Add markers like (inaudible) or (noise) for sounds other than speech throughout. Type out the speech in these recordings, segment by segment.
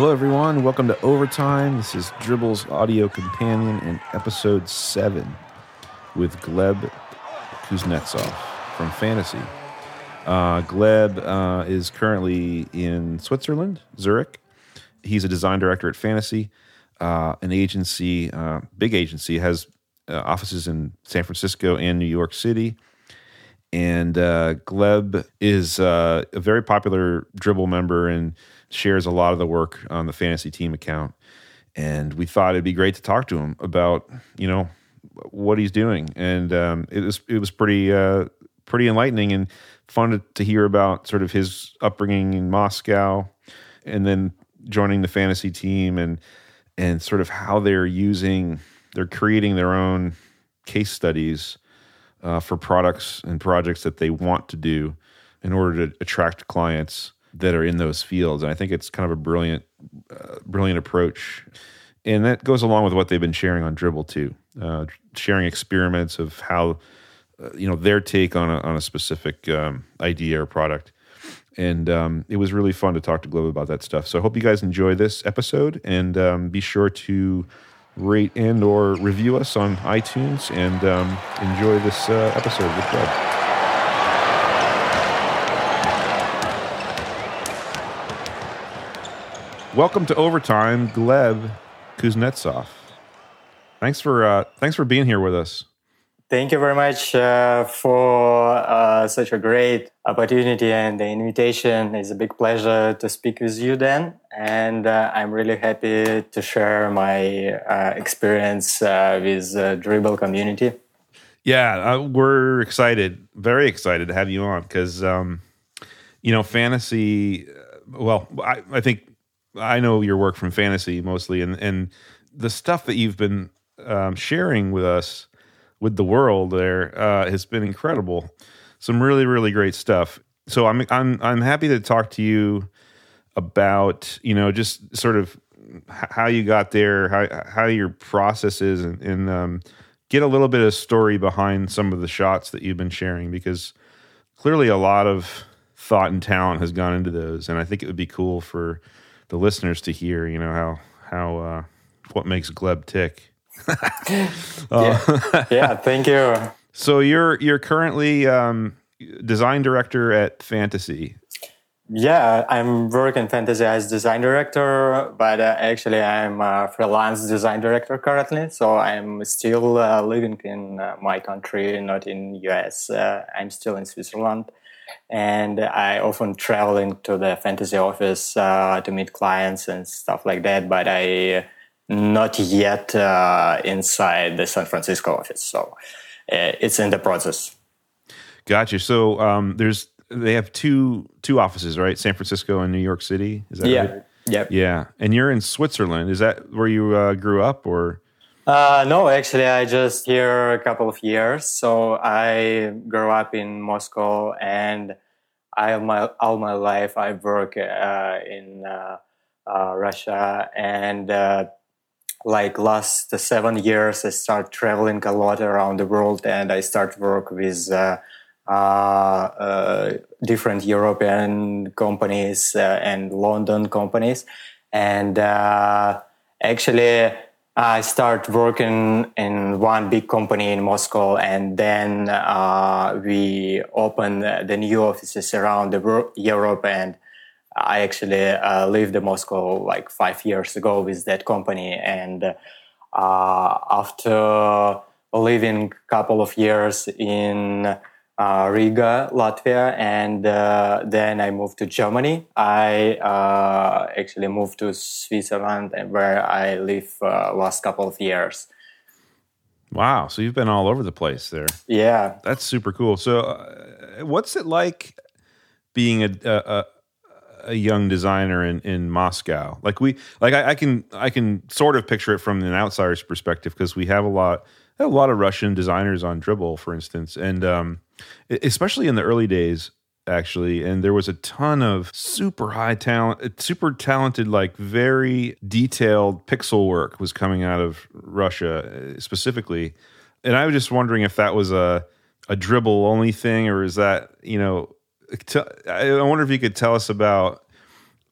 Hello, everyone. Welcome to Overtime. This is Dribbble's audio companion in episode seven with Gleb Kuznetsov from Fantasy. Uh, Gleb uh, is currently in Switzerland, Zurich. He's a design director at Fantasy, uh, an agency, uh, big agency, has uh, offices in San Francisco and New York City. And uh, Gleb is a very popular Dribbble member and shares a lot of the work on the fantasy team account. And we thought it'd be great to talk to him about, you know, what he's doing. And um, it was it was pretty uh, pretty enlightening and fun to, to hear about sort of his upbringing in Moscow, and then joining the fantasy team and and sort of how they're using they're creating their own case studies uh, for products and projects that they want to do in order to attract clients that are in those fields. And I think it's kind of a brilliant, uh, brilliant approach. And that goes along with what they've been sharing on Dribbble too, uh, sharing experiments of how, uh, you know, their take on a, on a specific um, idea or product. And um, it was really fun to talk to Gleb about that stuff. So I hope you guys enjoy this episode and um, be sure to rate and or review us on iTunes and um, enjoy this uh, episode with Gleb. Welcome to Overtime, Gleb Kuznetsov. Thanks for uh, thanks for being here with us. Thank you very much uh, for uh, such a great opportunity and the invitation. It's a big pleasure to speak with you, Dan. And uh, I'm really happy to share my uh, experience uh, with the Dribbble community. Yeah, uh, we're excited, very excited to have you on because, um, you know, fantasy. Well, I, I think I know your work from fantasy mostly, and and the stuff that you've been um, sharing with us, with the world, there uh, has been incredible. Some really really great stuff. So I'm I'm I'm happy to talk to you about you know just sort of how you got there, how how your process is, and, and um, get a little bit of story behind some of the shots that you've been sharing because clearly a lot of thought and talent has gone into those, and I think it would be cool for the listeners to hear, you know, how how uh, what makes Gleb tick. (laughs) uh, yeah. yeah, thank you. So you're you're currently um, design director at Fantasy. Yeah, I'm working Fantasy as design director, but uh, actually I'm a freelance design director currently. So I'm still uh, living in uh, my country, not in US. Uh, I'm still in Switzerland and I often traveling to the fantasy office uh, to meet clients and stuff like that. But I not yet uh, inside the San Francisco office, so uh, it's in the process. Gotcha. So um, there's they have two two offices, right? San Francisco and New York City. Is that yeah. right? Yeah. Yeah. And you're in Switzerland. Is that where you uh, grew up, or? Uh, no, actually, I just here a couple of years. So I grew up in Moscow, and I my all my life I work uh, in uh, uh Russia, and uh, like last seven years, I start traveling a lot around the world, and I start work with. Different European companies and London companies, and actually, I start working in one big company in Moscow, and then uh, we open the new offices around the Europe. And I actually uh, lived in Moscow like five years ago with that company. And uh, after living a couple of years in uh, Riga, Latvia, and uh, then I moved to Germany. I uh, actually moved to Switzerland, where I live uh, last couple of years. Wow! So you've been all over the place there. Yeah, that's super cool. So, uh, what's it like being a, a a young designer in, in Moscow? Like we, like I, I can I can sort of picture it from an outsider's perspective because we have a lot a lot of Russian designers on Dribbble, for instance, and um, especially in the early days actually and there was a ton of super high talent super talented like very detailed pixel work was coming out of russia uh, specifically and i was just wondering if that was a a dribbble only thing or is that you know t- i wonder if you could tell us about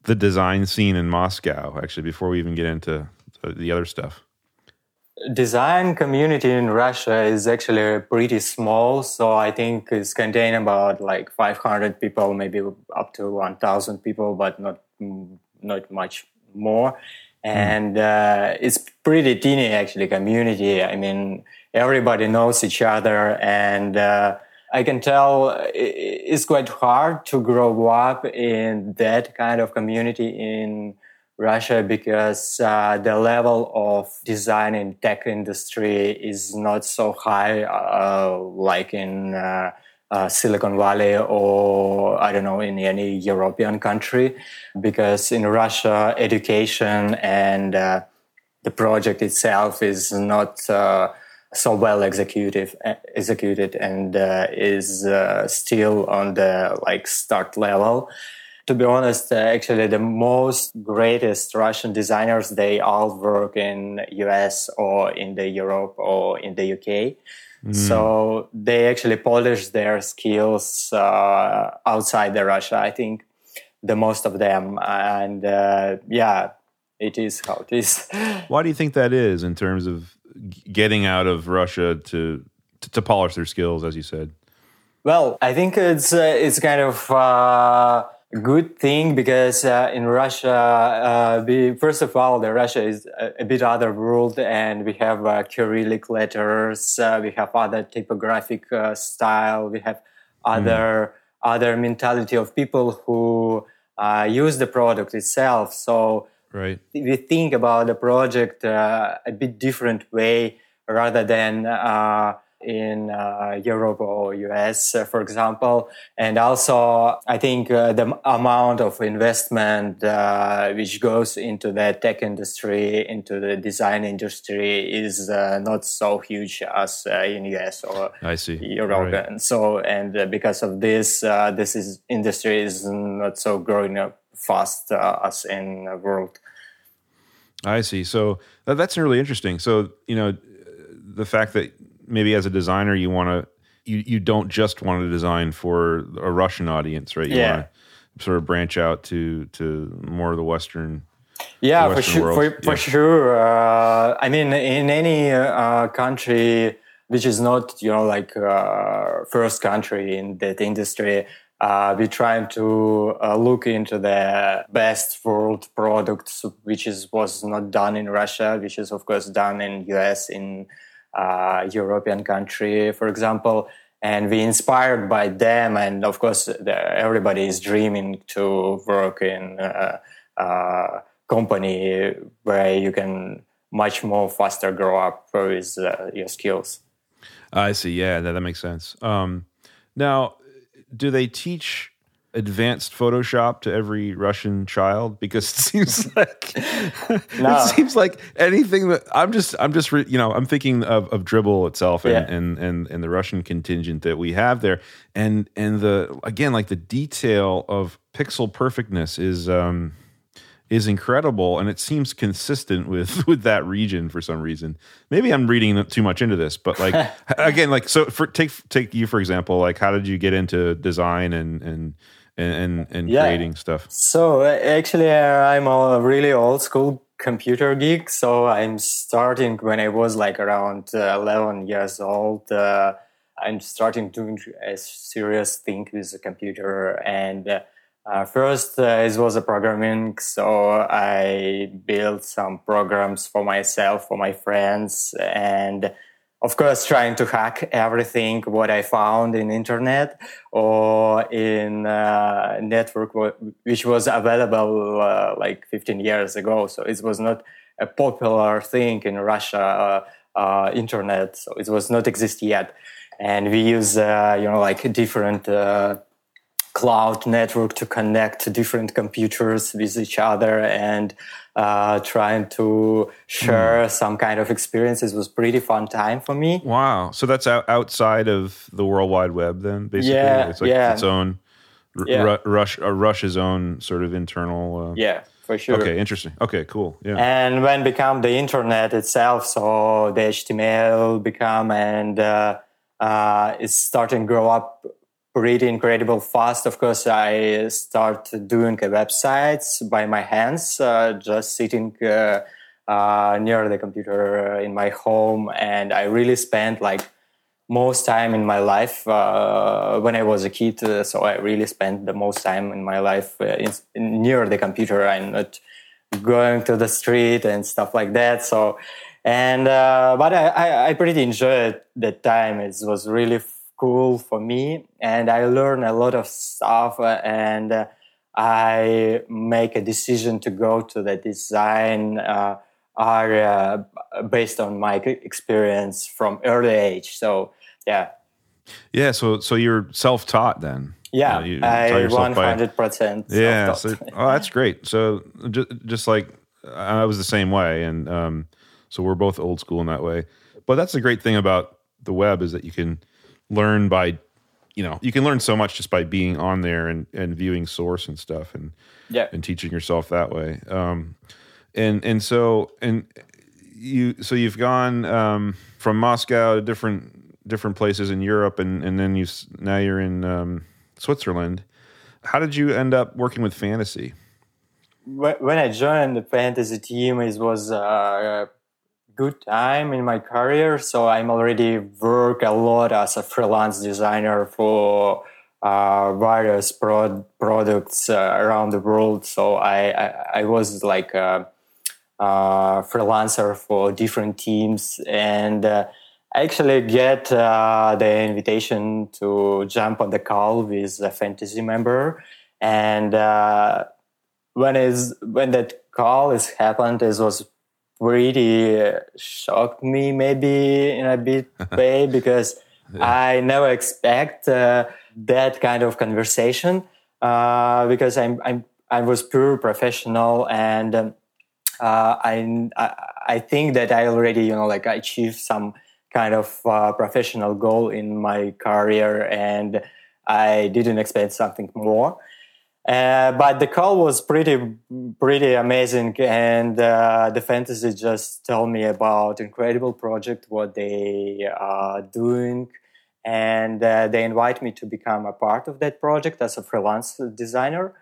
the design scene in Moscow? Actually, before we even get into the other stuff design community in Russia is actually pretty small. So I think it's contained about like 500 people, maybe up to 1,000 people, but not not much more. Hmm. And uh, it's pretty teeny actually community. I mean, everybody knows each other, and uh, I can tell it's quite hard to grow up in that kind of community in Russia because uh, the level of design in tech industry is not so high uh, like in uh, uh Silicon Valley or I don't know in any European country because in Russia education and uh, the project itself is not uh, so well executed executed and is still on the like start level to be honest, uh, actually the most greatest Russian designers, they all work in US or in the Europe or in the UK. Mm. So they actually polish their skills uh, outside the Russia, I think the most of them. And uh, yeah, it is how it is. (laughs) Why do you think that is in terms of getting out of Russia to, to, to polish their skills, as you said? Well, I think it's, uh, it's kind of, uh, good thing because uh, in Russia, uh, we, first of all, the Russia is a, a, bit other world, and we have uh, Cyrillic letters, uh, we have other typographic uh, style, we have other mm. other mentality of people who uh, use the product itself. So right. we think about the project a bit different way rather than in uh, Europe or US, uh, for example. And also, I think uh, the amount of investment uh, which goes into the tech industry, into the design industry, is uh, not so huge as uh, in US or I see. Europe. Right. And so, and because of this, this is industry is not so growing up fast as in the world. I see. So that's really interesting. So you know, the fact that maybe as a designer you want to you you don't just want to design for a Russian audience, right? You yeah. want to sort of branch out to to more of the Western. Yeah, the Western for sure. For, yeah. for sure. Uh, I mean, in any uh, country which is not, you know, like uh, first country in that industry, uh, we're trying to uh, look into the best world products, which is was not done in Russia, which is of course done in US, in European country, for example, and we inspired by them. And of course, the, everybody is dreaming to work in a, a, company where you can much more faster grow up with uh, your skills. I see. Yeah, that, that makes sense. Um, now, do they teach advanced Photoshop to every Russian child because it (laughs) seems (laughs) like no. it seems like anything that I'm just I'm just re, you know I'm thinking of, of Dribbble itself and, yeah. and and and the Russian contingent that we have there and and the again like the detail of pixel perfectness is um is incredible and it seems consistent with (laughs) with that region for some reason maybe i'm reading too much into this but like again like so for take take you for example like how did you get into design and and and and, and yeah. creating stuff? So uh, actually, uh, I'm a really old school computer geek. So I'm starting when I was like around uh, 11 years old. Uh, I'm starting doing a serious thing with the computer and. Uh, first, uh, it was a programming, so I built some programs for myself, for my friends, and of course trying to hack everything what i found in internet or in uh, network which was available uh, like 15 years ago. So it was not a popular thing in russia uh, uh internet. So it was not exist yet. And we use uh, you know like different uh, cloud network to connect different computers with each other and uh, trying to share mm. some kind of experiences was pretty fun time for me. Wow! So that's out, outside of the World Wide Web, then basically, yeah, it's like yeah. its own yeah. Rush, uh, Rush's own sort of internal. Uh, yeah, for sure. Okay, interesting. Okay, cool. Yeah. And when become the internet itself, so the HTML become and uh, uh, it's starting grow up pretty incredible fast. Of course, I started doing websites by my hands, uh, just sitting uh, uh, near the computer in my home, and I really spent like most time in my life uh, when I was a kid. Uh, so I really spent the most time in my life uh, in, in, near the computer and not going to the street and stuff like that. So, and uh, but I, I, I, pretty enjoyed that time. It was really cool for me, and I learned a lot of stuff. Uh, and uh, I make a decision to go to the design area based on my experience from early age. So yeah. Yeah. So so you're self taught then. Yeah, you I one hundred percent. Yeah, so, oh, that's great. So just, just like I was the same way, and um, so we're both old school in that way. But that's the great thing about the web is that you can learn by, you know, you can learn so much just by being on there and and viewing source and stuff, and yeah, and teaching yourself that way. Um, and and so and you so you've gone um, from Moscow to different different places in Europe, and and then you now you're in um, Switzerland. How did you end up working with fantasy? When I joined the fantasy team, it was a good time in my career. So I'm already work a lot as a freelance designer for uh, various prod- products uh, around the world. So I, I, I was like a, a, freelancer for different teams and uh, actually get uh, the invitation to jump on the call with a fantasy member and uh, when is when that call is happened it was pretty shocked me maybe in a bit (laughs) way because yeah. i never expect uh, that kind of conversation uh, because I'm, I'm i was pure professional and um, uh, I, I think that i already you know like I achieved some kind of uh, professional goal in my career, and I didn't expect something more. Uh, but the call was pretty, pretty amazing, and uh, the fantasy just told me about incredible project, what they are doing, and uh, they invite me to become a part of that project as a freelance designer.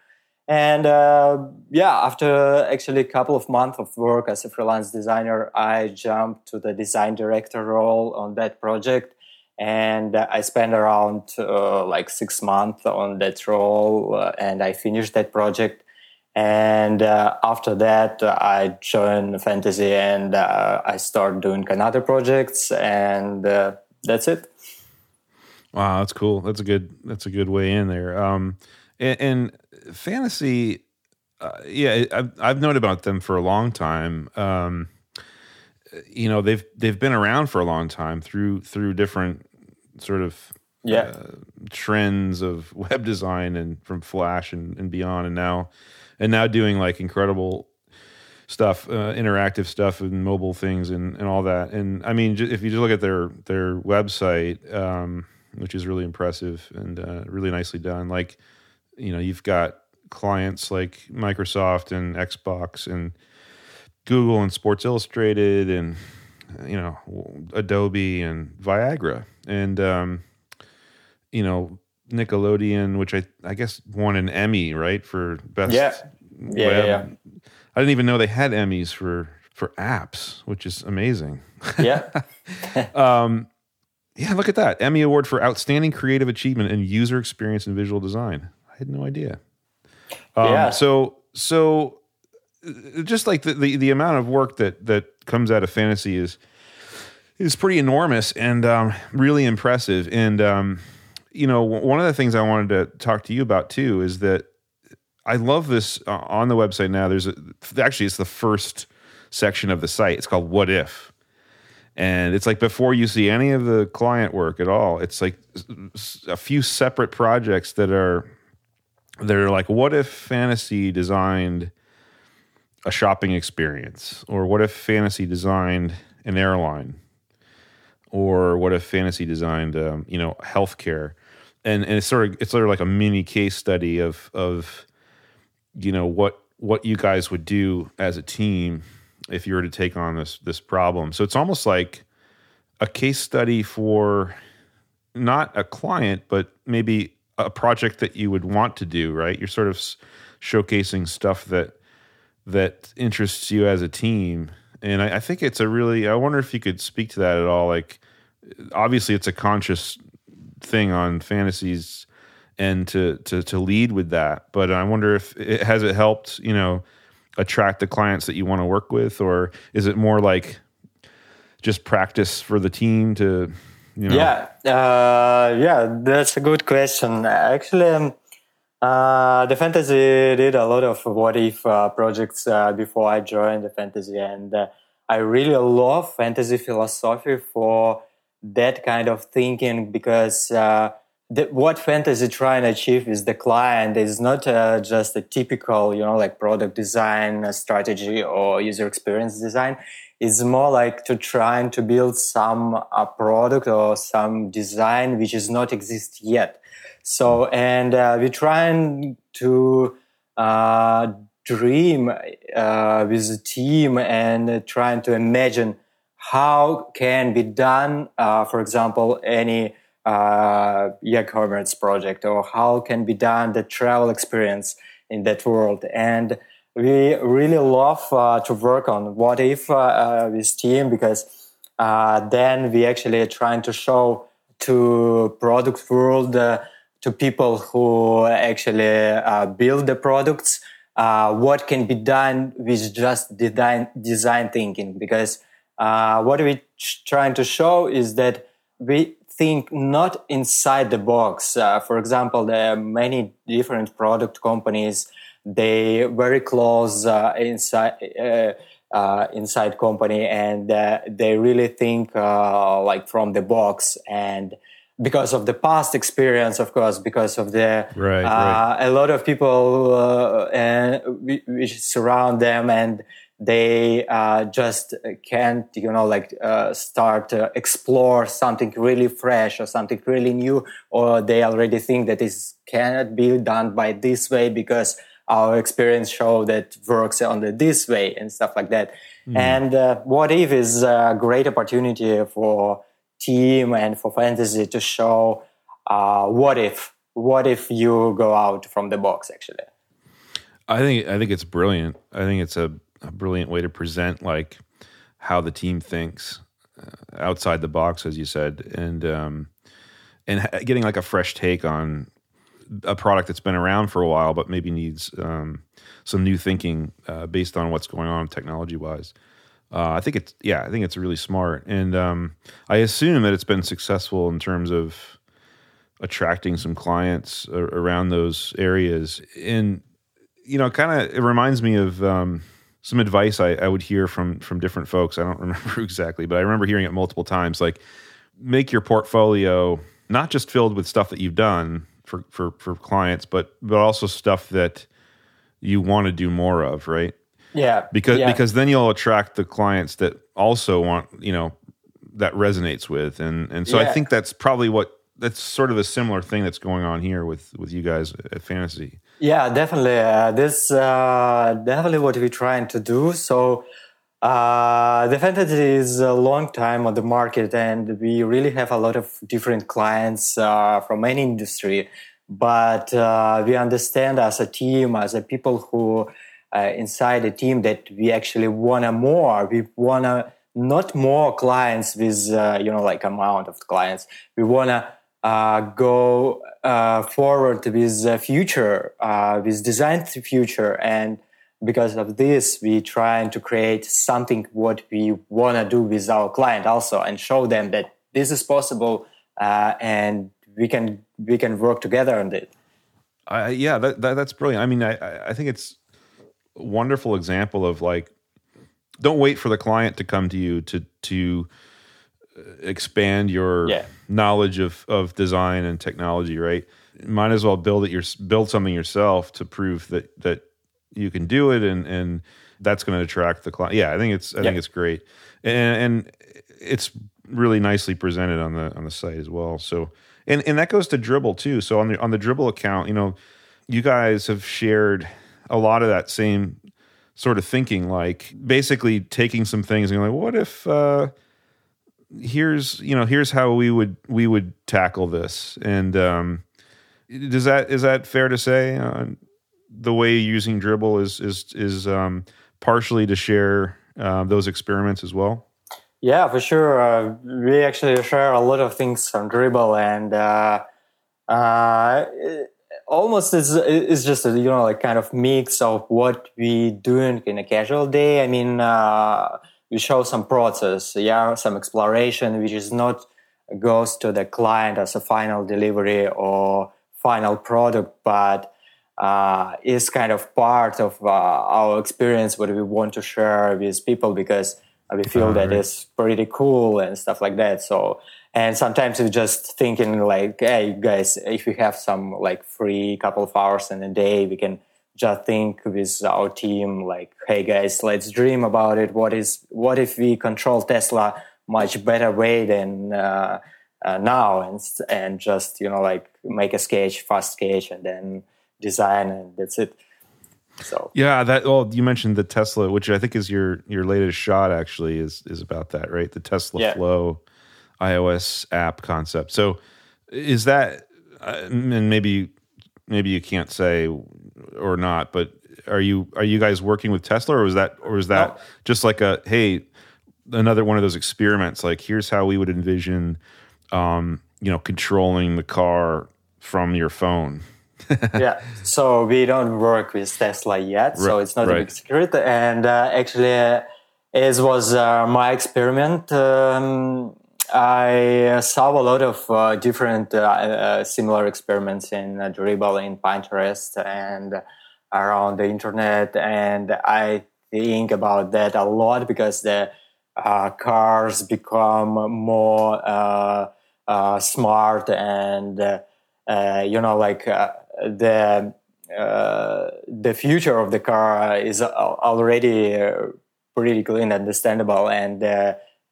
And uh, yeah, after actually a couple of months of work as a freelance designer, I jumped to the design director role on that project. And I spent around uh, like six months on that role uh, and I finished that project. And uh, after that, I joined fantasy and uh, I started doing another projects and uh, that's it. Wow, that's cool. That's a good, that's a good way in there. Um, and, and fantasy, uh, yeah, I've, I've known about them for a long time. Um, you know, they've they've been around for a long time through through different sort of yeah uh, trends of (laughs) web design and from Flash and, and beyond, and now and now doing like incredible stuff, uh, interactive stuff, and mobile things, and, and all that. And I mean, if you just look at their their website, um, which is really impressive and uh, really nicely done, like you know you've got clients like Microsoft and Xbox and Google and Sports Illustrated and you know Adobe and Viagra and um, you know Nickelodeon, which I I guess won an Emmy right for best. Yeah. Yeah, yeah, yeah. I didn't even know they had Emmys for for apps, which is amazing. Yeah. (laughs) (laughs) um, yeah, look at that Emmy Award for Outstanding Creative Achievement in User Experience and Visual Design. I had no idea. Um, yeah. So so just like the, the, the amount of work that that comes out of fantasy is is pretty enormous and um, really impressive. And um, you know, one of the things I wanted to talk to you about too is that I love this uh, on the website now. There's a, actually it's the first section of the site. It's called What If. And it's like before you see any of the client work at all, it's like a few separate projects that are they're like, what if fantasy designed a shopping experience? Or what if fantasy designed an airline? Or what if fantasy designed, um, you know, healthcare? And and it's sort of it's sort of like a mini case study of of you know what what you guys would do as a team if you were to take on this this problem. So it's almost like a case study for not a client, but maybe a project that you would want to do, right? You're sort of showcasing stuff that that interests you as a team, and I, I think it's a really. I wonder if you could speak to that at all. Like, obviously, it's a conscious thing on fantasies and to to to lead with that. But I wonder if it has it helped, you know, attract the clients that you want to work with, or is it more like just practice for the team to, you know? Yeah, uh, yeah, that's a good question. Actually, um, uh, the fantasy did a lot of what if uh, projects uh, before I joined the fantasy, and uh, I really love fantasy philosophy for that kind of thinking because uh, the, what fantasy try and achieve is the client is not just a typical, you know, like product design strategy or user experience design. It's more like to trying to build some product or some design which is not exist yet. So, and uh, we're trying to uh, dream uh, with the team and trying to imagine how can be done, uh, for example, any uh, e-commerce project or how can be done the travel experience in that world. And we really love uh, to work on what if uh, with team because uh, then we actually trying to show to product world to people who actually build the products what can be done with just design design thinking because what we're trying to show is that we think not inside the box. Uh, for example, there are many different product companies. They very close uh, inside uh, uh inside company, and uh, they really think uh, like from the box. And because of the past experience, of course, because of the right, right. a lot of people and which surround them and they uh, just can't you know like uh, start to explore something really fresh or something really new or they already think that this cannot be done by this way because our experience show that works on the this way and stuff like that mm. and uh, what if is a great opportunity for team and for fantasy to show uh, what if what if you go out from the box actually? I think i think it's brilliant. I think it's a a brilliant way to present like how the team thinks uh, outside the box, as you said, and um, and getting like a fresh take on a product that's been around for a while, but maybe needs um, some new thinking uh, based on what's going on technology wise. Uh, I think it's yeah, I think it's really smart, and um, I assume that it's been successful in terms of attracting some clients around those areas. And you know, kind of it reminds me of um, some advice I, I would hear from from different folks. I don't (laughs) remember exactly, but I remember hearing it multiple times. Like, make your portfolio not just filled with stuff that you've done for for for clients, but but also stuff that you want to do more of, right? Yeah. Because yeah. because then you'll attract the clients that also want, you know, that resonates with. And and so yeah. I think that's probably what that's sort of a similar thing that's going on here with with you guys at Fantasy. Yeah, definitely. Uh, this uh, definitely what we're trying to do. So uh, the fantasy is a long time on the market, and we really have a lot of different clients uh, from any industry. But uh, we understand as a team, as a people who uh, inside the team, that we actually wanna more. We want to not more clients with you know like amount of clients. We want to uh, go uh, forward with the future, uh, with design future. And because of this, we trying to create something what we want to do with our client also and show them that this is possible uh, and we can we can work together on it. Uh, yeah, that, that, that's brilliant. I mean, I, I think it's wonderful example of like, don't wait for the client to come to you to to uh, expand your yeah. knowledge of, of design and technology, right? Might as well build it your build something yourself to prove that that you can do it and and that's going to attract the client. Yeah, I think it's I yeah. think it's great. And and it's really nicely presented on the on the site as well. So and and that goes to dribbble too. So on the on the dribbble account, you know, you guys have shared a lot of that same sort of thinking like basically taking some things and going like what if uh here's you know here's how we would we would tackle this and um does that is that fair to say? Uh, the way using dribbble is is is um, partially to share uh, those experiments as well. Yeah, for sure. Uh, we actually share a lot of things from dribbble, and uh, uh, almost is is just a, you know like kind of mix of what we doing in a casual day. I mean, uh, we show some process, yeah, some exploration, which is not goes to the client as a final delivery or final product, but uh, is kind of part of uh, our experience what we want to share with people because we feel that it's pretty cool and stuff like that. So, and sometimes we're just thinking like, hey guys, if we have some like free couple of hours in a day, we can just think with our team like, hey guys, let's dream about it. What is what if we control Tesla much better way than uh, uh, now, and and just you know like make a sketch, fast sketch, and then design, and that's it. So yeah, that well, you mentioned the Tesla, which I think is your your latest shot. Actually, is is about that, right? The Tesla yeah. Flow iOS app concept. So is that, uh, and maybe maybe you can't say or not, but are you are you guys working with Tesla, or was that or is that no. just like a hey another one of those experiments? Like here's how we would envision, um, you know, controlling the car from your phone (laughs) yeah, so we don't work with Tesla yet, so it's not right. a big secret. And uh, actually, uh, it was uh, my experiment. Um, I saw a lot of uh, different uh, uh, similar experiments in uh, Dribbble, in Pinterest, and around the internet. And I think about that a lot because the cars become more smart and, you know, like the uh, the future of the car is already uh, pretty clean, understandable, and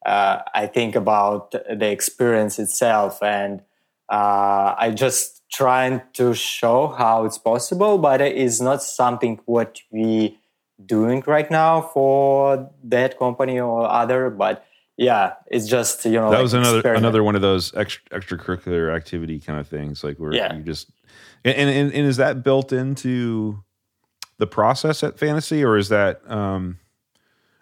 uh, I think about the experience itself, and uh, I just trying to show how it's possible, but it is not something what we doing right now for that company or other, but yeah, it's just you know that like was another experiment. another one of those extra, extracurricular activity kind of things, like where yeah. you just and, and, and is that built into the process at Fantasy, or is that, um,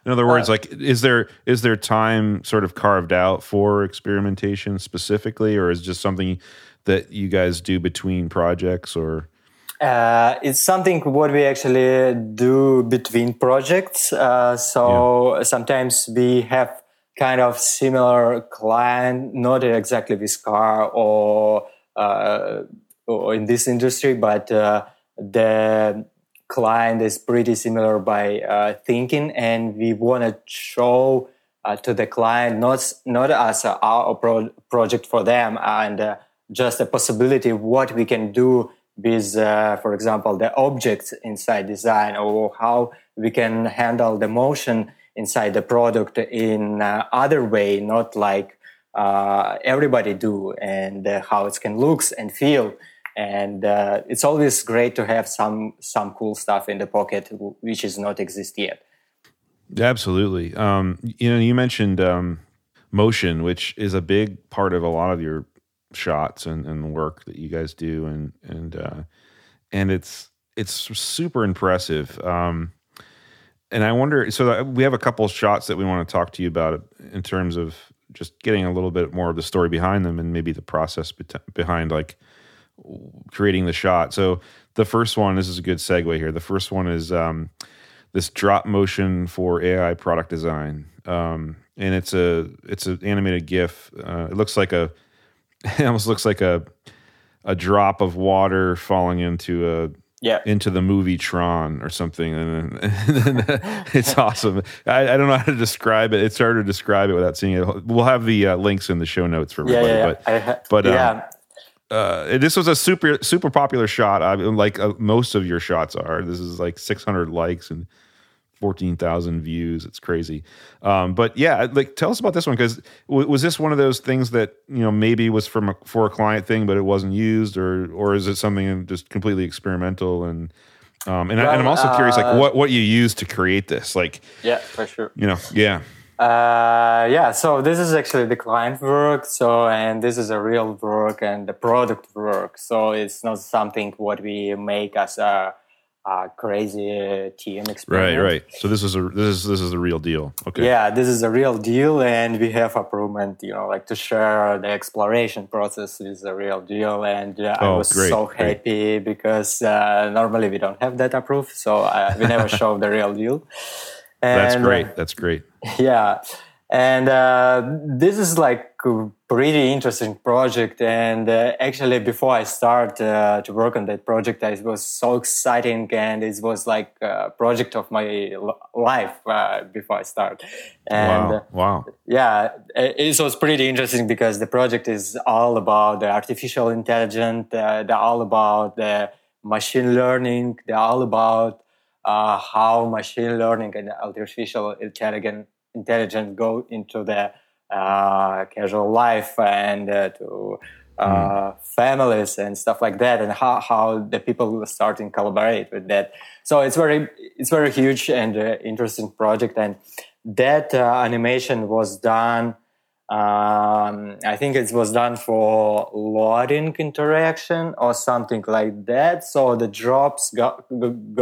in other words, uh, like is there is there time sort of carved out for experimentation specifically, or is it just something that you guys do between projects, or? Uh, it's something what we actually do between projects. Uh, so yeah. sometimes we have kind of similar client, not exactly this car or uh, or in this industry, but uh, the client is pretty similar by uh, thinking, and we want to show uh, to the client not not as a, our pro- project for them and uh, just a possibility what we can do with, uh, for example, the objects inside design, or how we can handle the motion inside the product in uh, other way, not like everybody do, and how it can looks and feel and uh, it's always great to have some some cool stuff in the pocket which is not exist yet. Absolutely. Um, you know you mentioned um, motion which is a big part of a lot of your shots and, and work that you guys do. And and uh, and it's it's super impressive. Um, and i wonder so we have a couple shots that we want to talk to you about in terms of just getting a little bit more of the story behind them and maybe the process behind like creating the shot. So the first one, this is a good segue here. The first one is um, this drop motion for AI product design, um, and it's a it's an animated GIF. Uh, it looks like a (laughs) it almost looks like a a drop of water falling into a yeah. into the movie Tron or something, and, (laughs) and (laughs) it's awesome. I, I, don't know how to describe it. It's hard to describe it without seeing it. We'll have the uh, links in the show notes for everybody. Yeah, yeah, yeah. But, but yeah, um, uh, this was a super super popular shot. I mean, like uh, most of your shots are. This is like 600 likes and 14,000 views. It's crazy. Um, but yeah, like tell us about this one because w- was this one of those things that you know maybe was from a, for a client thing, but it wasn't used, or or is it something just completely experimental and um, and, well, I, am also uh, curious, like uh, what what you used to create this, like yeah, for sure. You know, yeah. Uh, yeah, so this is actually the client work. So, and this is a real work and the product work. So it's not something what we make as a, a crazy team experience. Right, right. So this is a this is this is the real deal. Okay. Yeah, this is a real deal, and we have improvement. You know, like to share the exploration process is a real deal, and uh, I Oh, was great, so great. happy because uh, normally we don't have that approved, so uh, we never (laughs) show the real deal. That's And, uh, great. That's great. (laughs) yeah and uh, this is like a pretty interesting project and uh, actually before i start uh, to work on that project it was so exciting and it was like a project of my life uh, before i start and uh, wow. Wow. yeah, it it was pretty interesting because the project is all about the artificial intelligence. Uh, they're all about the machine learning. They're all about uh, how machine learning and artificial intelligence intelligence go into the uh, casual life and uh, to uh, families and stuff like that, and how, how the people starting collaborate with that. So it's very it's very huge and uh, interesting project, and that uh, animation was done. Um, I think it was done for loading interaction or something like that. So the drops go,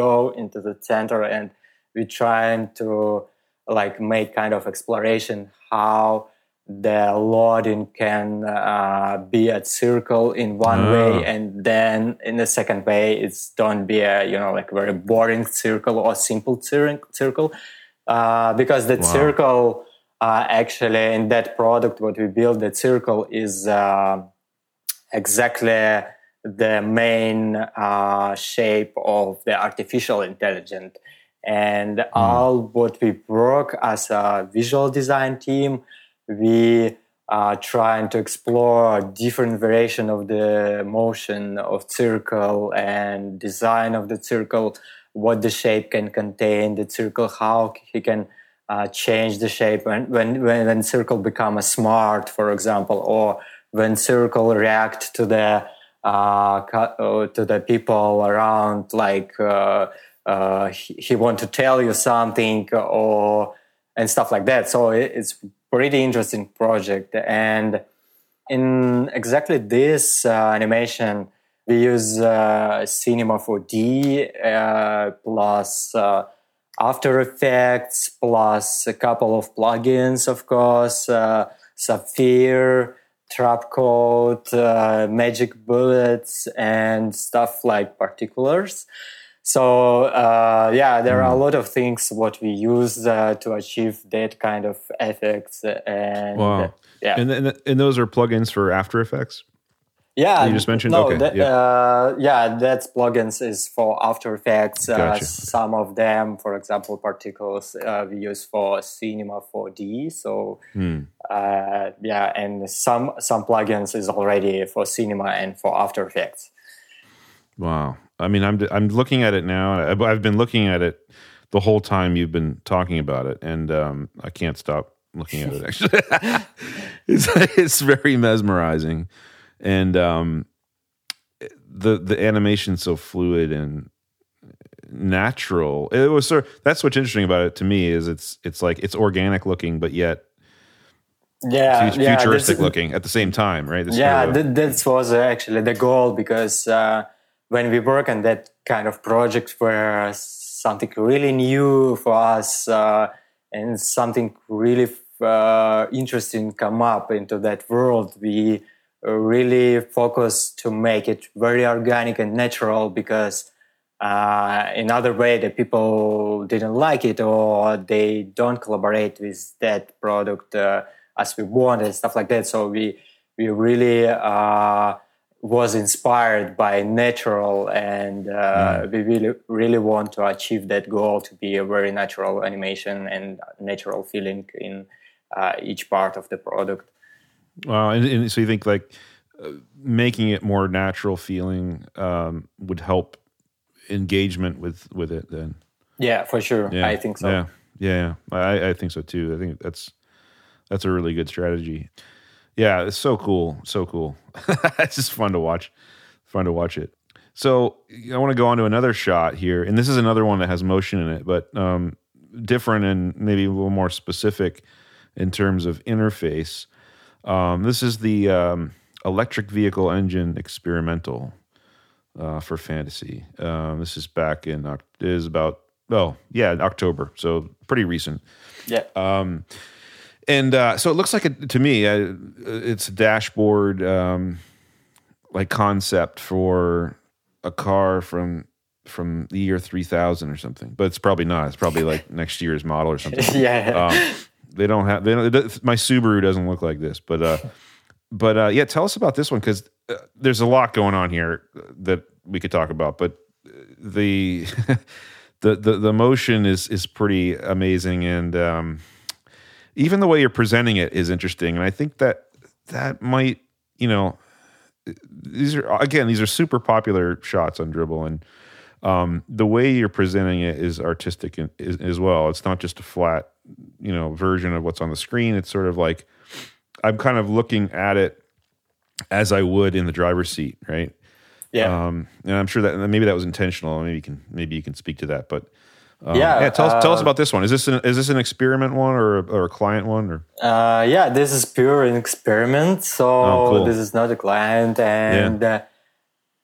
go into the center, and we're trying to like make kind of exploration how the loading can uh, be a circle in one Ah. way and then in the second way it's don't be a you know like very boring circle or simple circle uh, because the Wow. circle uh, actually in that product what we build the circle is uh, exactly the main uh, shape of the artificial intelligence. And all what we work as a visual design team we are trying to explore different variation of the motion of circle and design of the circle what the shape can contain the circle how he can uh, change the shape when when when, circle become a smart for example or when circle react to the uh, uh, to the people around like uh, uh, he, he want to tell you something or and stuff like that. So it, it's pretty interesting project. And in exactly this uh, animation we use cinema 4d uh, plus after effects plus a couple of plugins of course uh, sapphire trapcode uh, magic bullets and stuff like particulars so uh, yeah there are a lot of things what we use uh, to achieve that kind of effects and Wow. yeah And then and those are plugins for After Effects. Yeah, you just mentioned? No, Okay, that, yeah. uh, yeah, that's plugins is for After Effects. Uh, Some of them, for example, particles uh, we use for Cinema 4D. So Hmm. uh, yeah, and some some plugins is already for Cinema and for After Effects. Wow. I mean, I'm I'm looking at it now. I've I've been looking at it the whole time you've been talking about it, and um, I can't stop looking at it. Actually, (laughs) it's it's very mesmerizing, and um, the the animation's so fluid and natural. It was sort. That's what's interesting about it to me is it's it's like it's organic looking, but yet Yeah, fut- yeah, futuristic this- looking at the same time, right? This yeah, kind of a- that, that was uh, actually the goal because uh, when we work on that kind of project where something really new for us uh, and something really uh, interesting come up into that world, we uh, really focus to make it very organic and natural because uh, in other way the people didn't like it or they don't collaborate with that product uh, as we want and stuff like that. So we we really uh, was inspired by natural and uh, we really really want to achieve that goal to be a very natural animation and natural feeling in uh, each part of the product Wow, and, and so you think like uh, making it more natural feeling um, would help engagement with with it then? yeah for sure Yeah, i think so Yeah, yeah, I, I think so too. I think that's that's a really good strategy. Yeah, it's so cool, so cool. (laughs) it's just fun to watch, fun to watch it. So I want to go on to another shot here, and this is another one that has motion in it, but um, different and maybe a little more specific. in terms of interface. Um, this is the um, electric vehicle engine experimental uh, for fantasy. Um, this is back in Oc- is about oh yeah October, so pretty recent. Yeah. Um, and uh, so it looks like it to me. Uh, it's a dashboard um, like concept for a car from from the year three thousand or something, but it's probably not. It's probably like (laughs) next year's model or something. yeah. Um, they don't have. They don't, my Subaru doesn't look like this, but uh, (laughs) but uh, yeah, tell us about this one because uh, there's a lot going on here that we could talk about. But the (laughs) the the, the motion is is pretty amazing, and um, even the way you're presenting it is interesting. And I think that that might you know these are again these are super popular shots on dribbble and um, the way you're presenting it is artistic in, is, as well it's not just a flat you know version of what's on the screen it's sort of like i'm kind of looking at it as i would in the driver's seat right yeah. um, and i'm sure that maybe that was intentional maybe you can maybe you can speak to that but um, Yeah, tell, us tell us uh, about this one is this an, is this an experiment one or a, or a client one or Uh, yeah, this is pure an experiment. So Oh, cool. this is not a client, and uh,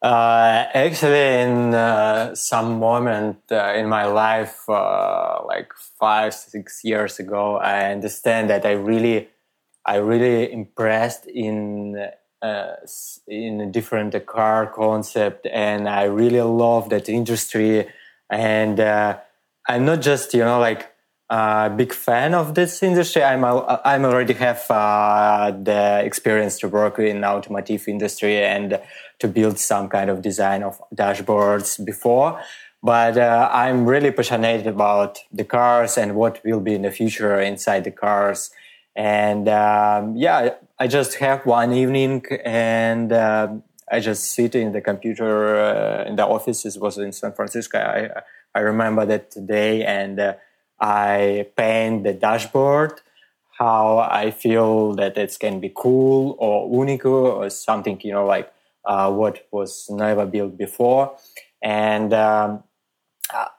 uh, actually, in uh, some moment uh, in my life, uh, like five six years ago, I understand that I really, I really impressed in uh, in a different car concept, and I really love that industry, and uh, I'm not just you know like a big fan of this industry. I'm al- I'm already have uh, the experience to work in automotive industry and to build some kind of design of dashboards before. But uh, I'm really passionate about the cars and what will be in the future inside the cars. And um, yeah, I just have one evening and uh, I just sit in the computer uh, in the office. It was in San Francisco. I, I remember that day and uh, I paint the dashboard how I feel that it can be cool or unique or something, you know, like uh, what was never built before. And um,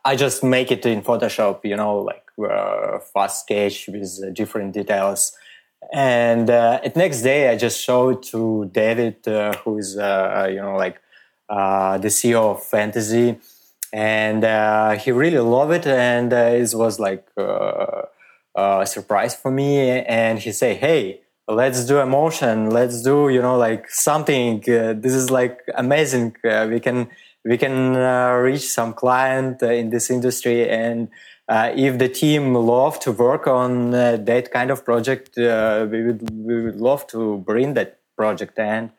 I- just make it in Photoshop, you know, like uh, fast sketch with uh, different details. And uh, at next day, I just showed to David, uh, who is, uh, you know, like uh, the CEO of Fantasy, and uh, he really loved it. And uh, it was like uh, a surprise for me. And he said, "Hey, let's do a motion. Let's do, you know, like something. Uh, this is like amazing. Uh, we can." we can uh, reach some client uh, in this industry and uh, if the team love to work on uh, that kind of project uh, we would we would love to bring that project and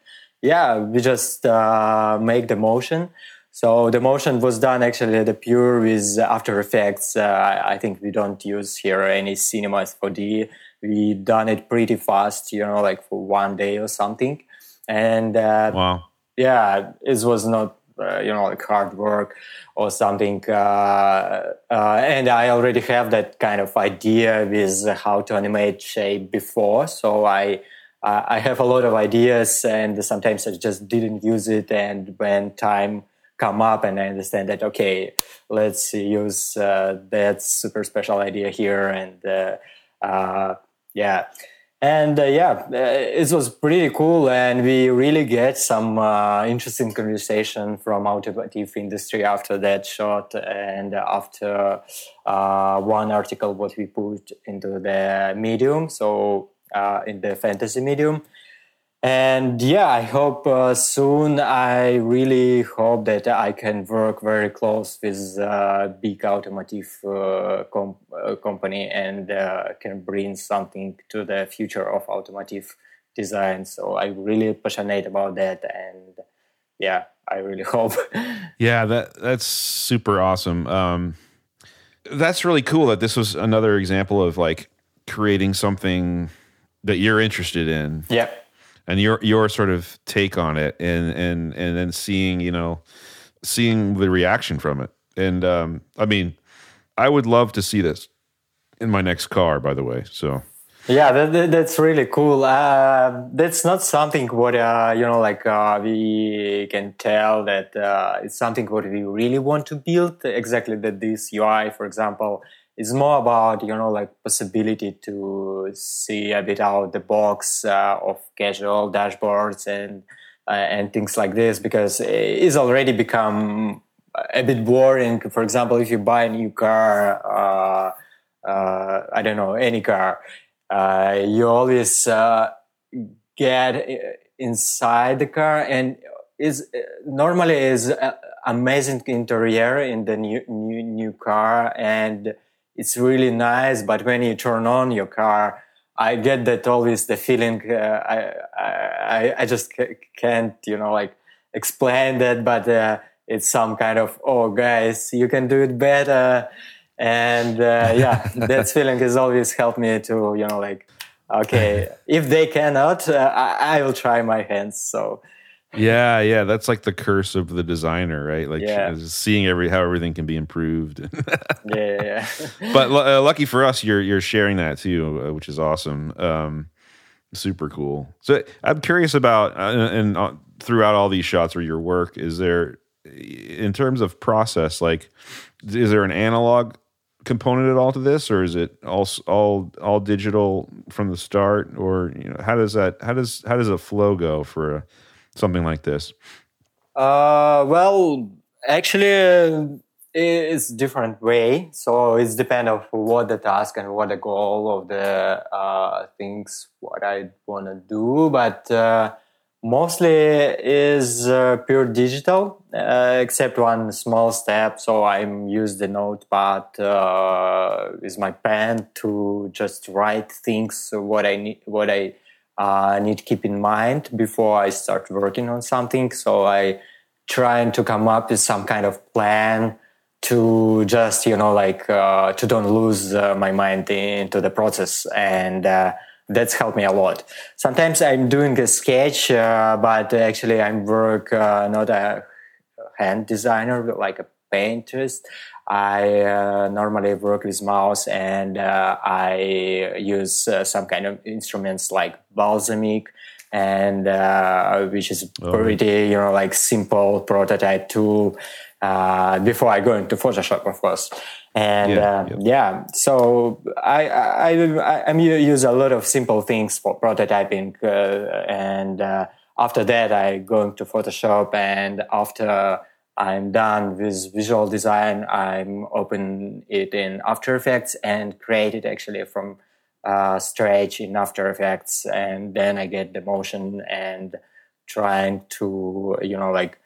yeah we just uh, make the motion so the motion was done actually the pure with after effects uh, I- think we don't use here any cinemas 4d we done it pretty fast you know like for one day or something and uh, wow yeah, it was not uh, you know like hard work or something. Uh, uh, and I already have that kind of idea with how to animate shape before, so I. Uh, I have a lot of ideas, and sometimes I just didn't use it. And when time come up, and I understand that okay, let's use uh, that super special idea here, and uh, uh, yeah, and uh, yeah, uh, it was pretty cool, and we really get some uh, interesting conversation from automotive industry after that shot, and after one article what we put into the medium, so in the fantasy medium. And yeah, I hope uh, soon. I really hope that I can work very close with a big automotive uh, com- uh, company and uh, can bring something to the future of automotive design. So I'm really passionate about that, and yeah, I really (laughs) hope. Yeah, that that's super awesome. Um, that's really cool that this was another example of like creating something that you're interested in yeah, and your your sort of take on it and and and then seeing, you know, seeing the reaction from it. And um, I mean, I would love to see this in my next car, by the way. So yeah, that, that- that's really cool. Uh, that's not something what uh, you know, like uh, we can tell that uh, it's something what we really want to build. Exactly that this UI, for example, it's more about you know like possibility to see a bit out the box uh, of casual dashboards and uh, and things like this because it's already become a bit boring. For example, if you buy a new car, uh, uh, I don't know any car, uh, you always uh, get inside the car and is normally is amazing interior in the new new new car and it's really nice. But when you turn on your car, I get that always the feeling. Uh, I, I I just can't you know like explain that, but uh, it's some kind of oh guys, you can do it better, and uh, yeah, (laughs) that feeling has always helped me to you know like okay, if they cannot, uh, I, I will try my hands. So yeah, yeah, that's like the curse of the designer, right? Like yeah. seeing every how everything can be improved. yeah, (laughs) yeah. but uh, lucky for us, you're you're sharing that too, uh, which is awesome. Um, super cool. So I'm curious about uh, and uh, throughout all these shots or your work, is there in terms of process, like is there an analog component at all to this, or is it all all all digital from the start, or you know how does that how does how does a flow go for a something like this? Uh, well, actually, it's different way. So it's depend of what the task and what the goal of the uh, things what I want to do. But uh, mostly is uh, pure digital, uh, except one small step. So I'm use the notepad uh, my pen to just write things what I need, what I uh, need to keep in mind before I start working on something. So I trying to come up with some kind of plan to just you know like uh, to don't lose uh, my mind into the process and uh, that's helped me a lot sometimes i'm doing a sketch uh, but actually i work uh, not a hand designer but like a painterist I uh, normally work with mouse and uh, I use uh, some kind of instruments like Balsamiq and uh, which is oh. pretty, you know, like simple prototype tool uh, before I go into Photoshop, of course. And yeah, uh, yeah. so I, I, I, I, use a lot of simple things for prototyping. and after that, I go into Photoshop and after I'm done with visual design. I'm open it in After Effects and create it actually from uh, scratch in After Effects, and then I get the motion and trying to you know like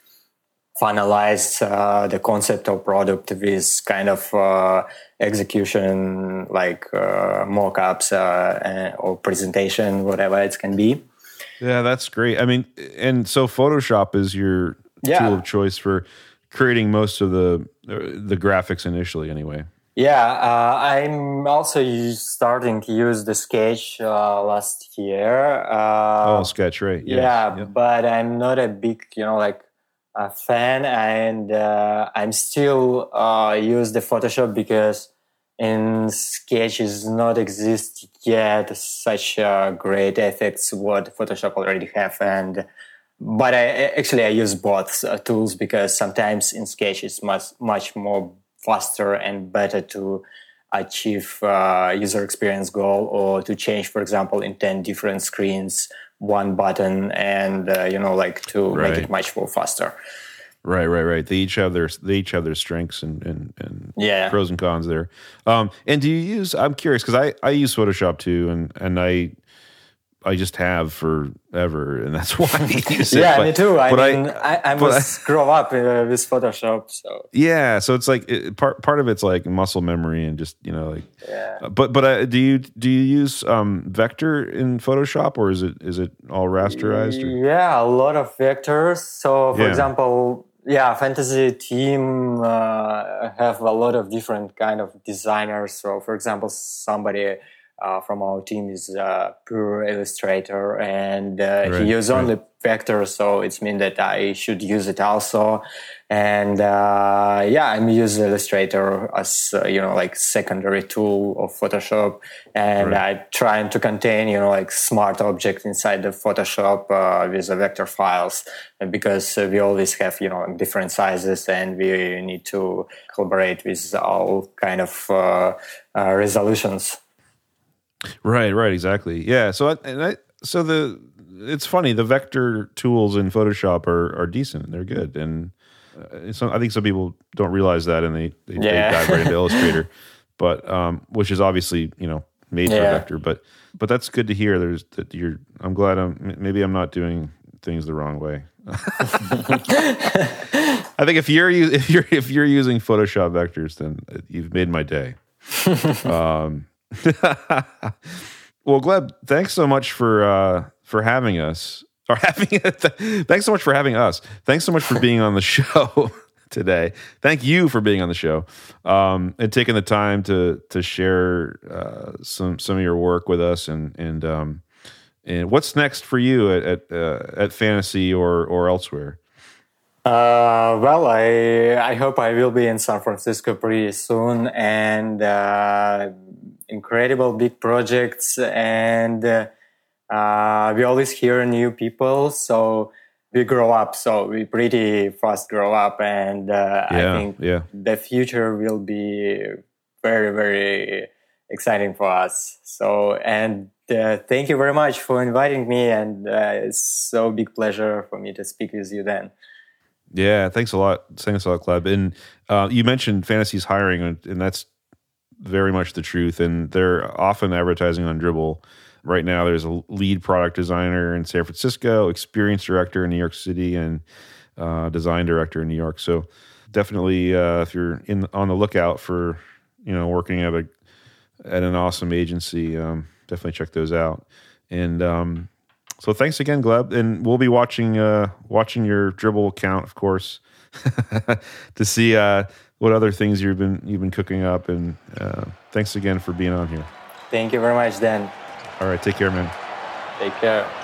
finalize uh, the concept of product with kind of uh, execution like uh, mock-ups uh, or presentation whatever it can be. Yeah that's great. I mean and so photoshop is your yeah. tool of choice for creating most of the uh, the graphics initially anyway yeah uh, i'm also starting to use the sketch uh, last year uh, oh sketch right yes. yeah yep. but i'm not a big you know like a fan and uh, i'm still uh, use the photoshop because in sketch is not exist yet such great effects what photoshop already have and but I actually I use both uh, tools because sometimes in Sketch it's much much more faster and better to achieve uh, user experience goal or to change, for example, in ten different screens one button and uh, you know like to right. make it much more faster. Right, right, right. They each have their they each have their strengths and and, and yeah. pros and cons there. Um, and do you use? I'm curious because I I use Photoshop too, and and I I just have forever, and that's (laughs) why I use it. yeah, but, me too. I mean, I, I, I must I, grow up uh, with Photoshop. So yeah, so it's like it, part part of it's like muscle memory and just you know like. Yeah. But but uh, do you do you use um, vector in Photoshop or is it is it all rasterized? Or? Yeah, a lot of vectors. So for yeah. example, yeah, fantasy team uh, have a lot of different kind of designers. So for example, somebody uh, from our team is uh, pure Illustrator, and uh, Right, he uses right. only Vector, so it's mean that I should use it also. And uh, yeah, I'm using Illustrator as uh, you know like secondary tool of Photoshop, and Right. I trying to contain you know like smart object inside the Photoshop uh, with the vector files, because uh, we always have you know different sizes, and we need to collaborate with all kind of uh, uh, resolutions. Right, right, exactly. Yeah. So, I, and I, so the it's funny. The vector tools in Photoshop are are decent. They're good, and uh, some, I think some people don't realize that, and they they, Yeah. they dive right into (laughs) Illustrator, but um, which is obviously you know made for vector. But but that's good to hear. There's that you're. I'm glad. I'm maybe I'm not doing things the wrong way. (laughs) I think if you're if you're if you're using Photoshop vectors, then you've made my day. (laughs) um, (laughs) well, Gleb, thanks so much for uh, for having us or (laughs) having thanks so much for having us. Thanks so much for being on the (laughs) show today. Thank you for being on the show um, and taking the time to to share uh, some some of your work with us and and um, and what's next for you at at, uh, at Fantasy or or elsewhere. Uh, well, I I hope I will be in San Francisco pretty soon, and uh, incredible big projects, and uh, we always hear new people, so we grow up. So we pretty fast grow up, and uh, I think yeah. the future will be very very exciting for us. So and. Uh, thank you very much for inviting me, and uh, it's so big pleasure for me to speak with you. Then, Yeah, thanks a lot. Thanks a lot, Gleb. And uh, you mentioned Fantasy's hiring, and, and that's very much the truth. And they're often advertising on Dribbble. Right now, there's a lead product designer in San Francisco, experience director in New York City, and uh, design director in New York. So definitely, uh, if you're in on the lookout for you know working at a at an awesome agency, um, definitely check those out. And um, so thanks again, Gleb, and we'll be watching uh, watching your dribbble account, of course, (laughs) to see uh, what other things you've been you've been cooking up. And uh, thanks again for being on here. thank you very much, Dan. All right, take care, man. Take care.